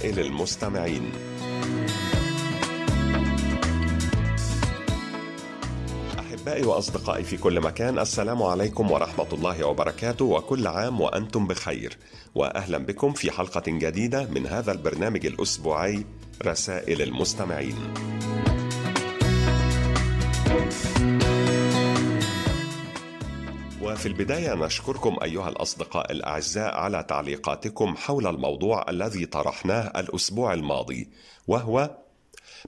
رسائل المستمعين. أحبائي وأصدقائي في كل مكان السلام عليكم ورحمة الله وبركاته وكل عام وأنتم بخير. وأهلا بكم في حلقة جديدة من هذا البرنامج الأسبوعي رسائل المستمعين. وفي البداية نشكركم أيها الأصدقاء الأعزاء على تعليقاتكم حول الموضوع الذي طرحناه الأسبوع الماضي وهو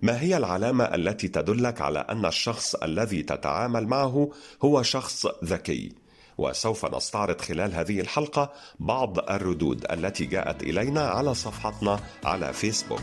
ما هي العلامة التي تدلك على أن الشخص الذي تتعامل معه هو شخص ذكي؟ وسوف نستعرض خلال هذه الحلقة بعض الردود التي جاءت إلينا على صفحتنا على فيسبوك.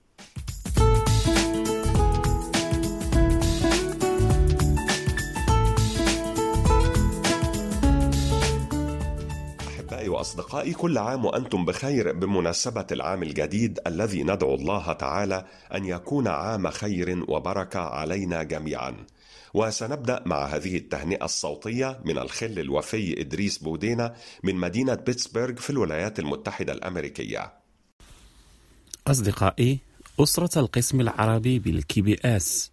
وأصدقائي كل عام وأنتم بخير. بمناسبة العام الجديد الذي ندعو الله تعالى أن يكون عام خير وبركة علينا جميعا. وسنبدأ مع هذه التهنئة الصوتية من الخل الوفي إدريس بودينا من مدينة بيتسبرغ في الولايات المتحدة الأمريكية. أصدقائي أسرة القسم العربي بال KBS.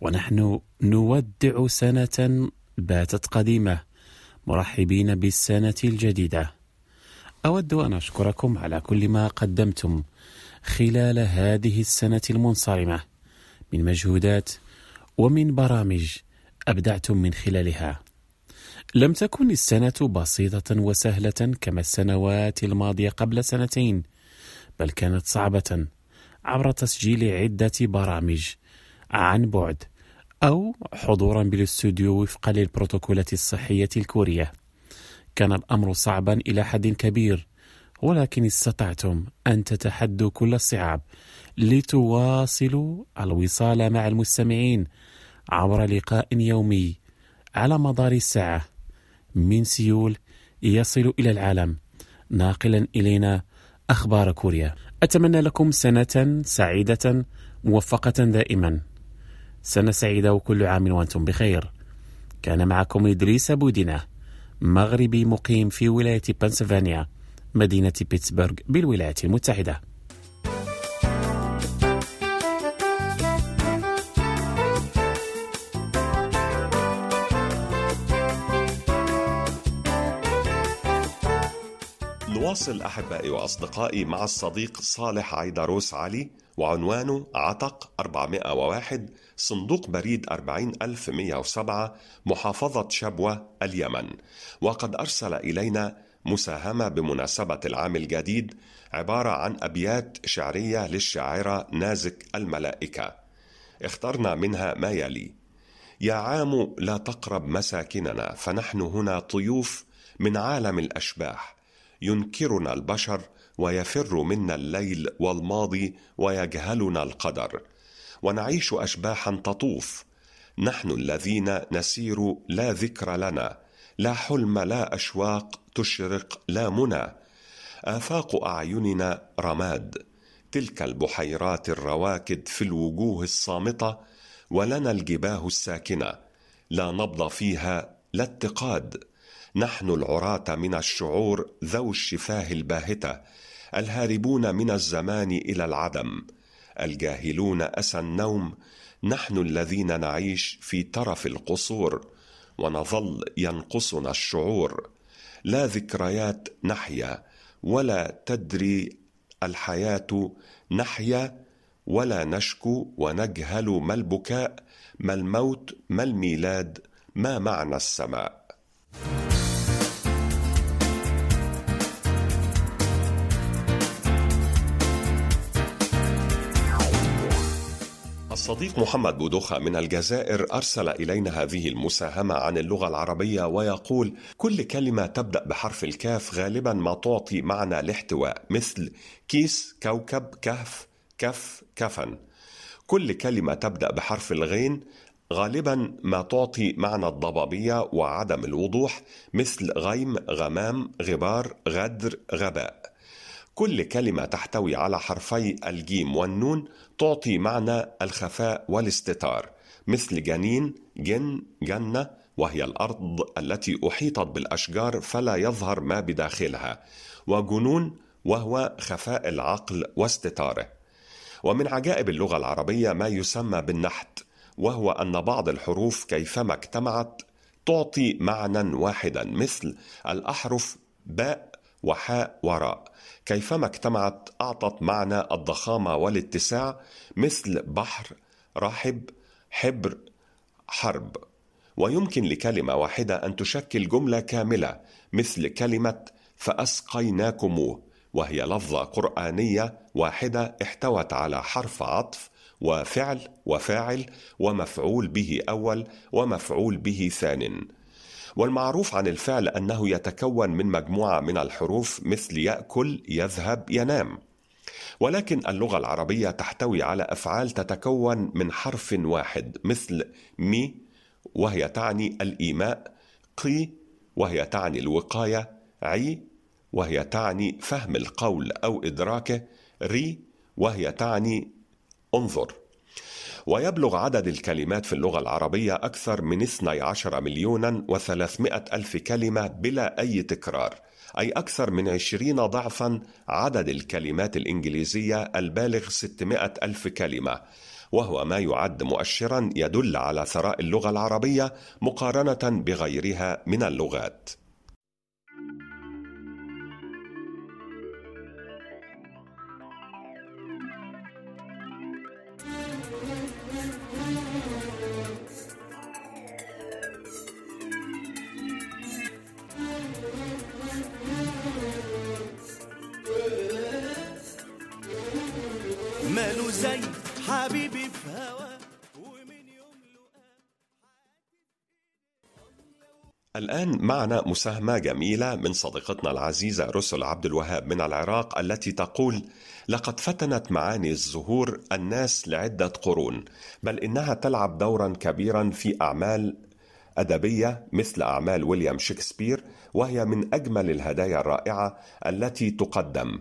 ونحن نودع سنة باتت قديمة. مرحبين بالسنة الجديدة. أود أن أشكركم على كل ما قدمتم خلال هذه السنة المنصرمة. من مجهودات ومن برامج أبدعتم من خلالها. لم تكن السنة بسيطة وسهلة كما السنوات الماضية قبل سنتين بل كانت صعبة عبر تسجيل عدة برامج عن بعد. أو حضورا بالاستوديو وفقا للبروتوكولات الصحية الكورية. كان الأمر صعبا إلى حد كبير ولكن استطعتم أن تتحدوا كل الصعاب لتواصلوا الوصال مع المستمعين عبر لقاء يومي على مدار الساعة. من سيول يصل إلى العالم. ناقلا إلينا أخبار كوريا. أتمنى لكم سنة سعيدة موفقة دائما. سنة سعيدة وكل عام وأنتم بخير. كان معكم إدريس بودينة مغربي مقيم في ولاية بنسلفانيا مدينة بيتسبرغ بالولايات المتحدة. نواصل أحبائي وأصدقائي مع الصديق صالح عيدروس علي وعنوانه عتق 401 صندوق بريد 40107 محافظة شبوة اليمن. وقد أرسل إلينا مساهمة بمناسبة العام الجديد عبارة عن أبيات شعرية للشاعرة نازك الملائكة. اخترنا منها ما يلي يا عام لا تقرب مساكننا فنحن هنا طيوف من عالم الأشباح ينكرنا البشر ويفر منا الليل والماضي ويجهلنا القدر. ونعيش اشباحا تطوف. نحن الذين نسير لا ذكر لنا. لا حلم لا أشواق تشرق لا منى. آفاق أعيننا رماد. تلك البحيرات الرواكد في الوجوه الصامتة ولنا الجباه الساكنة. لا نبض فيها لا اتقاد. نحن العراة من الشعور ذو الشفاه الباهتة الهاربون من الزمان إلى العدم الجاهلون أسى النوم نحن الذين نعيش في ترف القصور ونظل ينقصنا الشعور. لا ذكريات نحيا ولا تدري الحياة نحيا ولا نشكو ونجهل ما البكاء ما الموت ما الميلاد ما معنى السماء. الصديق محمد بودوخة من الجزائر أرسل إلينا هذه المساهمة عن اللغة العربية ويقول كل كلمة تبدأ بحرف الكاف غالبا ما تعطي معنى الاحتواء مثل كيس كوكب كهف كف كفن. كل كلمة تبدأ بحرف الغين غالبا ما تعطي معنى الضبابية وعدم الوضوح مثل غيم غمام غبار غدر غباء. كل كلمة تحتوي على حرفي الجيم والنون تعطي معنى الخفاء والاستتار مثل جنين جن جنة وهي الأرض التي أحيطت بالأشجار فلا يظهر ما بداخلها وجنون وهو خفاء العقل واستتاره. ومن عجائب اللغة العربية ما يسمى بالنحت وهو أن بعض الحروف كيفما اجتمعت تعطي معنى واحدا مثل الأحرف باء وحاء وراء. كيفما اجتمعت أعطت معنى الضخامة والاتساع مثل بحر رحب حبر حرب. ويمكن لكلمة واحدة أن تشكل جملة كاملة مثل كلمة فأسقيناكموه وهي لفظة قرآنية واحدة احتوت على حرف عطف وفعل وفاعل ومفعول به أول ومفعول به ثان. والمعروف عن الفعل أنه يتكون من مجموعة من الحروف مثل يأكل يذهب ينام. ولكن اللغة العربية تحتوي على أفعال تتكون من حرف واحد مثل مي وهي تعني الإيماء قي وهي تعني الوقاية عي وهي تعني فهم القول أو إدراكه ري وهي تعني انظر. ويبلغ عدد الكلمات في اللغة العربية أكثر من 12 مليونا و300 ألف كلمة بلا أي تكرار أي أكثر من 20 ضعفا عدد الكلمات الإنجليزية البالغ 600 ألف كلمة وهو ما يعد مؤشرا يدل على ثراء اللغة العربية مقارنة بغيرها من اللغات. الآن معنا مساهمة جميلة من صديقتنا العزيزة رسل عبد الوهاب من العراق التي تقول: لقد فتنت معاني الزهور الناس لعدة قرون، بل إنها تلعب دورا كبيرا في أعمال أدبية مثل أعمال ويليام شكسبير، وهي من أجمل الهدايا الرائعة التي تقدم.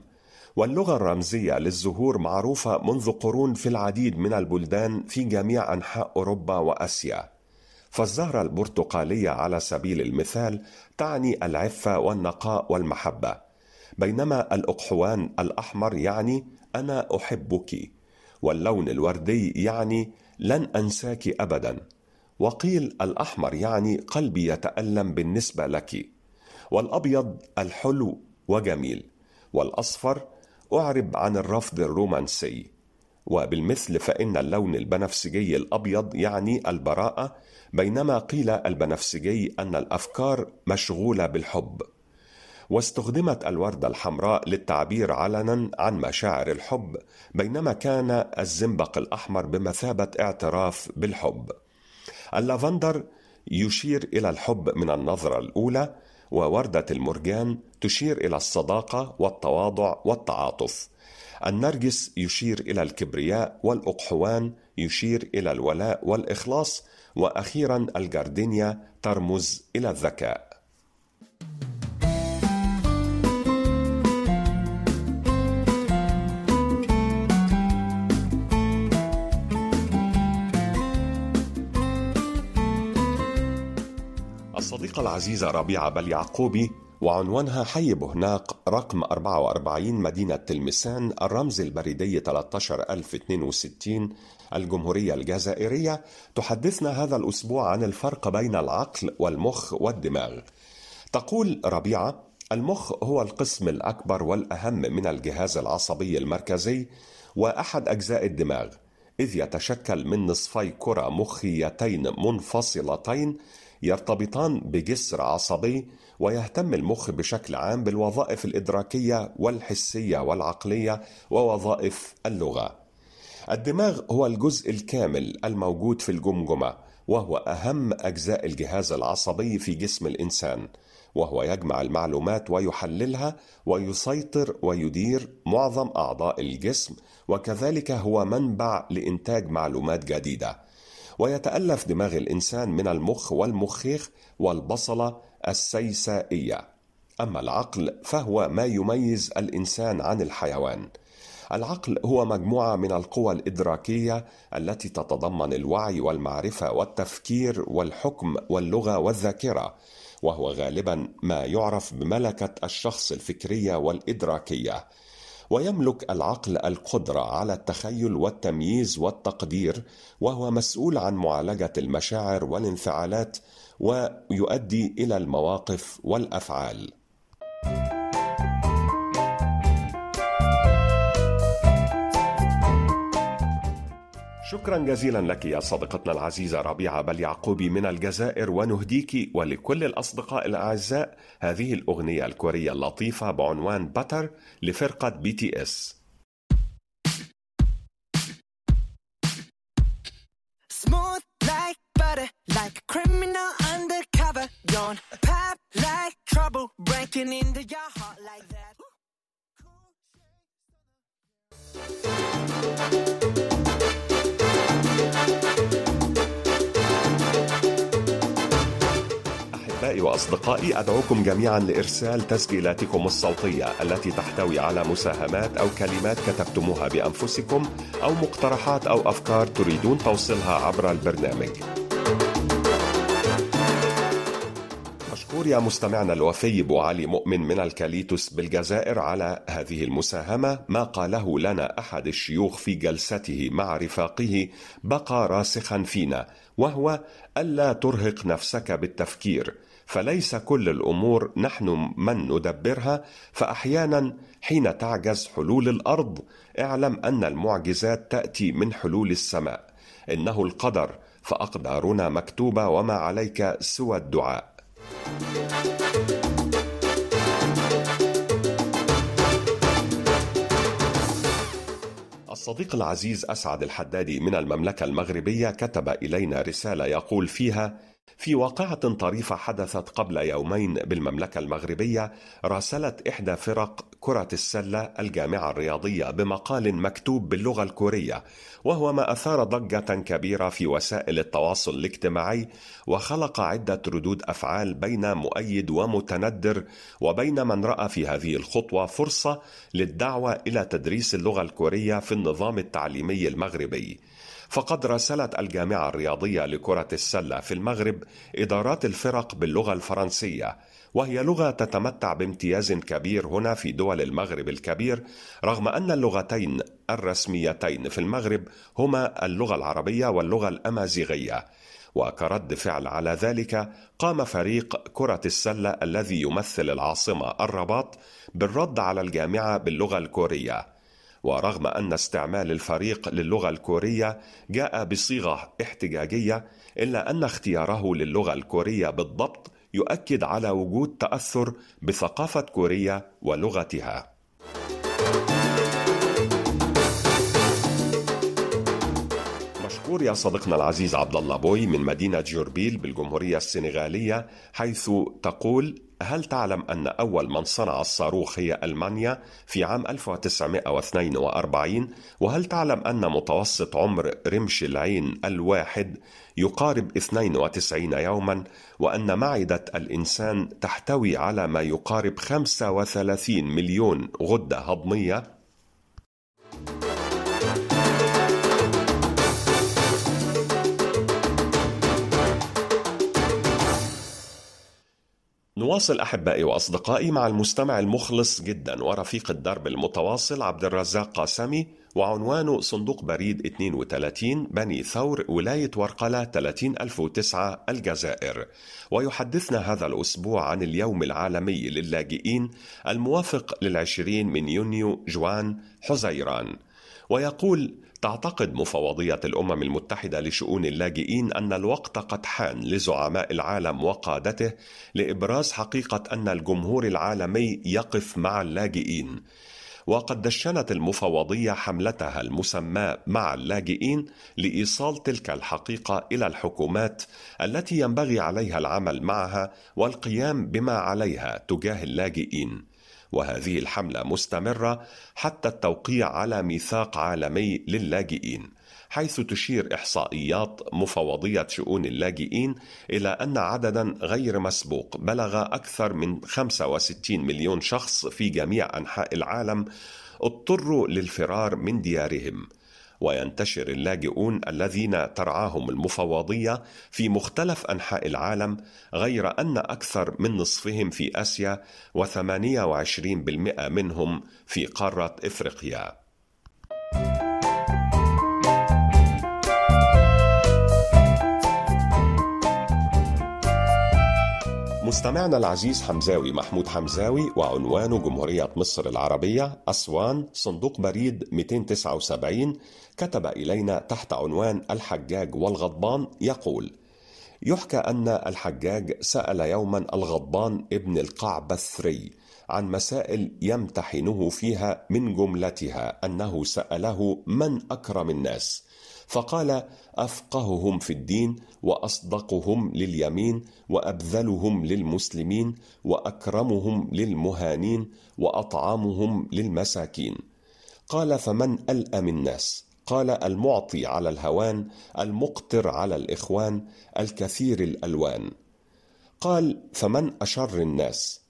واللغة الرمزية للزهور معروفة منذ قرون في العديد من البلدان في جميع أنحاء أوروبا وآسيا. فالزهرة البرتقالية على سبيل المثال تعني العفة والنقاء والمحبة، بينما الأقحوان الأحمر يعني أنا أحبك، واللون الوردي يعني لن أنساك أبدا، وقيل الأحمر يعني قلبي يتألم بالنسبة لك، والأبيض الحلو وجميل، والأصفر أعرب عن الرفض الرومانسي. وبالمثل فإن اللون البنفسجي الأبيض يعني البراءة بينما قيل البنفسجي أن الأفكار مشغولة بالحب. واستخدمت الوردة الحمراء للتعبير علنا عن مشاعر الحب بينما كان الزنبق الأحمر بمثابة اعتراف بالحب. اللافندر يشير إلى الحب من النظرة الأولى ووردة المرجان تشير إلى الصداقة والتواضع والتعاطف. النرجس يشير إلى الكبرياء والأقحوان يشير إلى الولاء والإخلاص وأخيرا الجاردينيا ترمز إلى الذكاء. الصديقة العزيزة ربيعة بل يعقوبي وعنوانها حي بهناق رقم 44 مدينة تلمسان الرمز البريدي 13062 الجمهورية الجزائرية. تحدثنا هذا الأسبوع عن الفرق بين العقل والمخ والدماغ. تقول ربيعة المخ هو القسم الأكبر والأهم من الجهاز العصبي المركزي وأحد أجزاء الدماغ إذ يتشكل من نصفي كرة مخيتين منفصلتين يرتبطان بجسر عصبي ويهتم المخ بشكل عام بالوظائف الإدراكية والحسية والعقلية ووظائف اللغة. الدماغ هو الجزء الكامل الموجود في الجمجمة وهو أهم أجزاء الجهاز العصبي في جسم الإنسان وهو يجمع المعلومات ويحللها ويسيطر ويدير معظم أعضاء الجسم وكذلك هو منبع لإنتاج معلومات جديدة ويتألف دماغ الإنسان من المخ والمخيخ والبصلة السيسائية. أما العقل فهو ما يميز الإنسان عن الحيوان. العقل هو مجموعة من القوى الإدراكية التي تتضمن الوعي والمعرفة والتفكير والحكم واللغة والذاكرة وهو غالبا ما يعرف بملكة الشخص الفكرية والإدراكية. ويملك العقل القدرة على التخيل والتمييز والتقدير وهو مسؤول عن معالجة المشاعر والانفعالات ويؤدي إلى المواقف والأفعال. شكرا جزيلا لك يا صديقتنا العزيزة ربيعة بل يعقوبي من الجزائر ونهديك ولكل الأصدقاء الأعزاء هذه الأغنية الكورية اللطيفة بعنوان Butter لفرقة BTS butter, like a criminal undercover. Don't pop like trouble, breaking into your heart like that. أحبائي وأصدقائي أدعوكم جميعا لإرسال تسجيلاتكم الصوتية التي تحتوي على مساهمات أو كلمات كتبتموها بأنفسكم أو مقترحات أو أفكار تريدون توصيلها عبر البرنامج مشكور يا مستمعنا الوفي بو علي مؤمن من الكاليتوس بالجزائر على هذه المساهمة ما قاله لنا أحد الشيوخ في جلسته مع رفاقه بقى راسخا فينا وهو ألا ترهق نفسك بالتفكير فليس كل الأمور نحن من ندبرها فاحيانا حين تعجز حلول الأرض اعلم أن المعجزات تأتي من حلول السماء إنه القدر فأقدارنا مكتوبة وما عليك سوى الدعاء. الصديق العزيز أسعد الحدادي من المملكة المغربية كتب إلينا رسالة يقول فيها في واقعة طريفة حدثت قبل يومين بالمملكة المغربية راسلت إحدى فرق كرة السلة الجامعة الرياضية بمقال مكتوب باللغة الكورية وهو ما أثار ضجة كبيرة في وسائل التواصل الاجتماعي وخلق عدة ردود أفعال بين مؤيد ومتندر وبين من رأى في هذه الخطوة فرصة للدعوة إلى تدريس اللغة الكورية في النظام التعليمي المغربي. فقد راسلت الجامعة الرياضية لكرة السلة في المغرب إدارات الفرق باللغة الفرنسية وهي لغة تتمتع بامتياز كبير هنا في دول المغرب الكبير رغم أن اللغتين الرسميتين في المغرب هما اللغة العربية واللغة الأمازيغية. وكرد فعل على ذلك قام فريق كرة السلة الذي يمثل العاصمة الرباط بالرد على الجامعة باللغة الكورية. ورغم أن استعمال الفريق للغة الكورية جاء بصيغة احتجاجية إلا أن اختياره للغة الكورية بالضبط يؤكد على وجود تأثر بثقافة كوريا ولغتها. مشكور يا صديقنا العزيز عبد الله بوي من مدينة جوربيل بالجمهورية السنغالية حيث تقول هل تعلم أن أول من صنع الصاروخ هي ألمانيا في عام 1942 وهل تعلم أن متوسط عمر رمش العين الواحد يقارب 92 يوما؟ وأن معدة الإنسان تحتوي على ما يقارب 35 مليون غدة هضمية؟ نواصل أحبائي وأصدقائي مع المستمع المخلص جدا ورفيق الدرب المتواصل عبد الرزاق قاسمي وعنوانه صندوق بريد 32 بني ثور ولاية ورقلة 30009 الجزائر. ويحدثنا هذا الأسبوع عن اليوم العالمي للاجئين الموافق للعشرين من يونيو جوان حزيران. ويقول تعتقد مفوضية الأمم المتحدة لشؤون اللاجئين أن الوقت قد حان لزعماء العالم وقادته لإبراز حقيقة أن الجمهور العالمي يقف مع اللاجئين. وقد دشنت المفوضية حملتها المسماة مع اللاجئين لإيصال تلك الحقيقة إلى الحكومات التي ينبغي عليها العمل معها والقيام بما عليها تجاه اللاجئين. وهذه الحملة مستمرة حتى التوقيع على ميثاق عالمي للاجئين حيث تشير إحصائيات مفوضية شؤون اللاجئين إلى أن عددا غير مسبوق بلغ أكثر من 65 مليون شخص في جميع أنحاء العالم اضطروا للفرار من ديارهم. وينتشر اللاجئون الذين ترعاهم المفوضية في مختلف أنحاء العالم غير أن أكثر من نصفهم في آسيا و28% منهم في قارة إفريقيا. مستمعنا العزيز حمزاوي محمود حمزاوي وعنوانه جمهورية مصر العربية أسوان صندوق بريد 279 كتب إلينا تحت عنوان الحجاج والغضبان يقول يحكى أن الحجاج سأل يوما الغضبان ابن القعبثري عن مسائل يمتحنه فيها من جملتها أنه سأله من أكرم الناس؟ فقال أفقههم في الدين وأصدقهم لليمين وأبذلهم للمسلمين وأكرمهم للمهانين وأطعمهم للمساكين. قال فمن الام الناس؟ قال المعطي على الهوان المقتر على الإخوان الكثير الألوان. قال فمن أشر الناس؟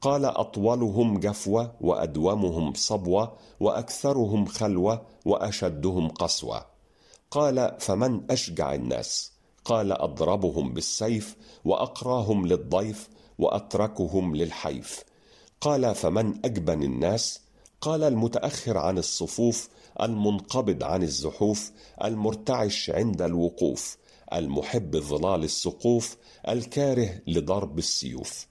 قال أطولهم جفوه وأدومهم صبوه وأكثرهم خلوه وأشدهم قسوه قال فمن أشجع الناس؟ قال أضربهم بالسيف وأقراهم للضيف وأتركهم للحيف. قال فمن أجبن الناس؟ قال المتأخر عن الصفوف المنقبض عن الزحوف المرتعش عند الوقوف المحب ظلال السقوف الكاره لضرب السيوف.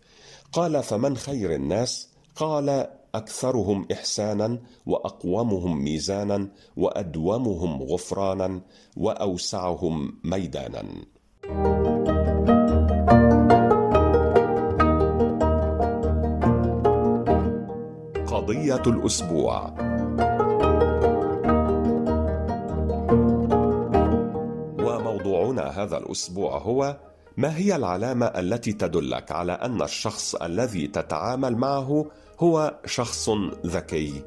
قال فمن خير الناس؟ قال أكثرهم إحسانا وأقومهم ميزانا وأدومهم غفرانا وأوسعهم ميدانا. قضية الأسبوع. وموضوعنا هذا الأسبوع هو ما هي العلامة التي تدلك على أن الشخص الذي تتعامل معه هو شخص ذكي؟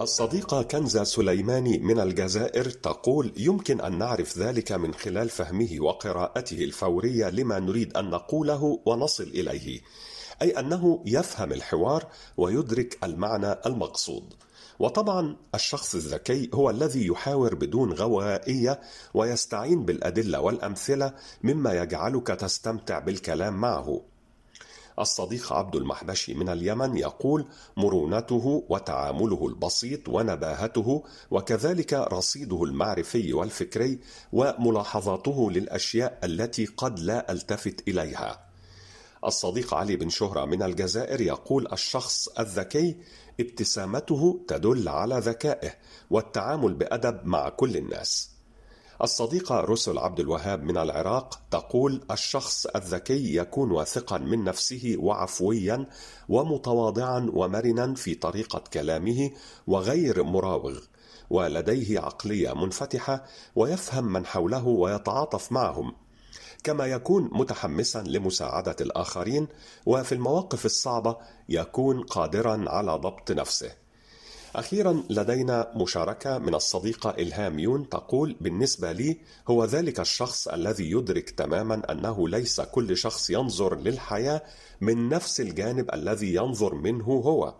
الصديقة كنزة سليماني من الجزائر تقول يمكن أن نعرف ذلك من خلال فهمه وقراءته الفورية لما نريد أن نقوله ونصل إليه أي أنه يفهم الحوار ويدرك المعنى المقصود. وطبعا الشخص الذكي هو الذي يحاور بدون غوائية ويستعين بالأدلة والأمثلة مما يجعلك تستمتع بالكلام معه. الصديق عبد المحبشي من اليمن يقول مرونته وتعامله البسيط ونباهته وكذلك رصيده المعرفي والفكري وملاحظاته للأشياء التي قد لا ألتفت إليها. الصديق علي بن شهرة من الجزائر يقول الشخص الذكي ابتسامته تدل على ذكائه والتعامل بأدب مع كل الناس. الصديقة رسل عبد الوهاب من العراق تقول الشخص الذكي يكون واثقا من نفسه وعفويا ومتواضعا ومرنا في طريقة كلامه وغير مراوغ ولديه عقلية منفتحة ويفهم من حوله ويتعاطف معهم كما يكون متحمسا لمساعدة الآخرين وفي المواقف الصعبة يكون قادرا على ضبط نفسه أخيرا لدينا مشاركة من الصديقة إلهام يون تقول بالنسبة لي هو ذلك الشخص الذي يدرك تماما أنه ليس كل شخص ينظر للحياة من نفس الجانب الذي ينظر منه هو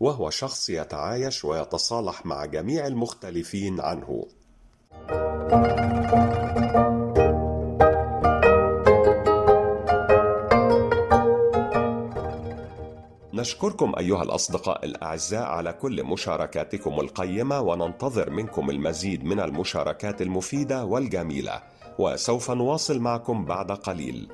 وهو شخص يتعايش ويتصالح مع جميع المختلفين عنه. نشكركم أيها الأصدقاء الأعزاء على كل مشاركاتكم القيمة وننتظر منكم المزيد من المشاركات المفيدة والجميلة وسوف نواصل معكم بعد قليل.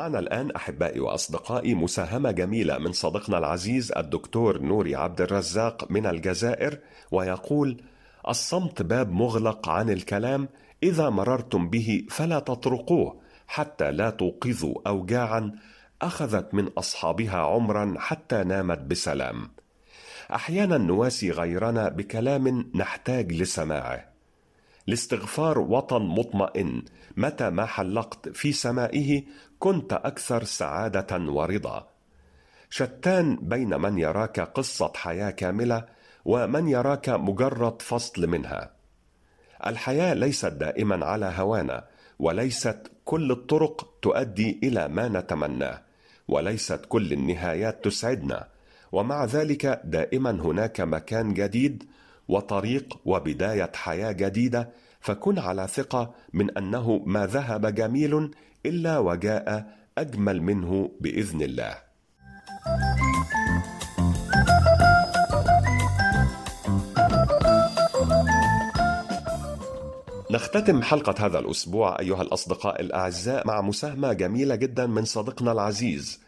معنا الآن أحبائي وأصدقائي مساهمة جميلة من صديقنا العزيز الدكتور نوري عبد الرزاق من الجزائر ويقول: الصمت باب مغلق عن الكلام إذا مررتم به فلا تطرقوه حتى لا توقظوا أوجاعا أخذت من أصحابها عمرا حتى نامت بسلام. أحيانا نواسي غيرنا بكلام نحتاج لسماعه. الاستغفار وطن مطمئن. متى ما حلقت في سمائه كنت أكثر سعادة ورضا. شتان بين من يراك قصة حياة كاملة ومن يراك مجرد فصل منها. الحياة ليست دائما على هوانا وليست كل الطرق تؤدي إلى ما نتمناه وليست كل النهايات تسعدنا. ومع ذلك دائما هناك مكان جديد وطريق وبداية حياة جديدة فكن على ثقة من أنه ما ذهب جميل إلا وجاء أجمل منه بإذن الله. نختتم حلقة هذا الأسبوع أيها الأصدقاء الأعزاء مع مساهمة جميلة جدا من صديقنا العزيز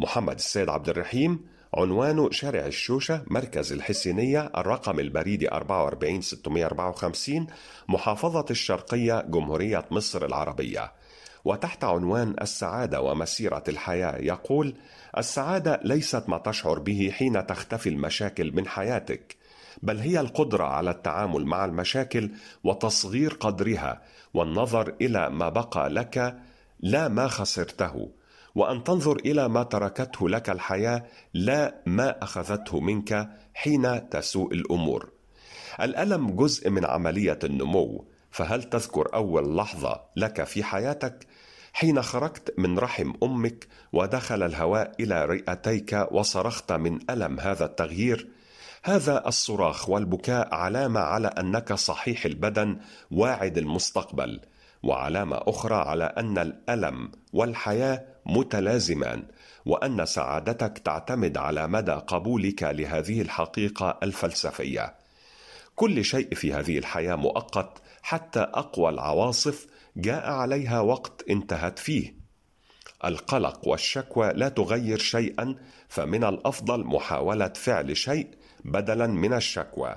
محمد السيد عبد الرحيم عنوانه شارع الشوشة مركز الحسينية الرقم البريدي 44654 محافظة الشرقية جمهورية مصر العربية. وتحت عنوان السعادة ومسيرة الحياة يقول السعادة ليست ما تشعر به حين تختفي المشاكل من حياتك بل هي القدرة على التعامل مع المشاكل وتصغير قدرها والنظر إلى ما بقى لك لا ما خسرته. وأن تنظر إلى ما تركته لك الحياة لا ما أخذته منك حين تسوء الأمور. الألم جزء من عملية النمو فهل تذكر أول لحظة لك في حياتك حين خرجت من رحم أمك ودخل الهواء إلى رئتيك وصرخت من ألم هذا التغيير؟ هذا الصراخ والبكاء علامة على أنك صحيح البدن واعد المستقبل وعلامة أخرى على أن الألم والحياة متلازمان وأن سعادتك تعتمد على مدى قبولك لهذه الحقيقة الفلسفية. كل شيء في هذه الحياة مؤقت حتى أقوى العواصف جاء عليها وقت انتهت فيه. القلق والشكوى لا تغير شيئا فمن الأفضل محاولة فعل شيء بدلا من الشكوى.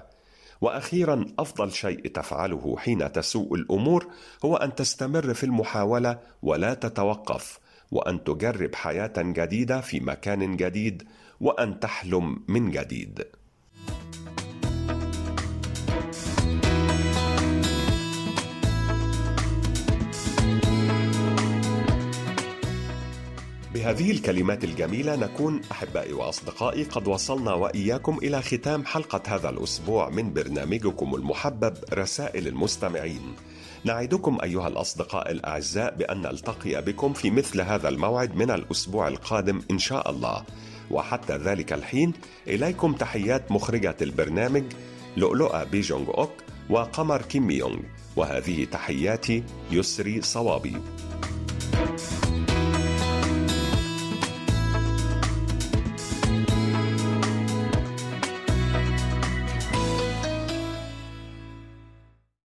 وأخيرا أفضل شيء تفعله حين تسوء الأمور هو أن تستمر في المحاولة ولا تتوقف. وأن تجرب حياة جديدة في مكان جديد وأن تحلم من جديد بهذه الكلمات الجميلة نكون أحبائي وأصدقائي قد وصلنا وإياكم إلى ختام حلقة هذا الأسبوع من برنامجكم المحبب رسائل المستمعين. نعدكم أيها الأصدقاء الأعزاء بأن نلتقي بكم في مثل هذا الموعد من الأسبوع القادم إن شاء الله. وحتى ذلك الحين إليكم تحيات مخرجة البرنامج لؤلؤة بيجونغ أوك وقمر كيم يونغ وهذه تحياتي يسري صوابي.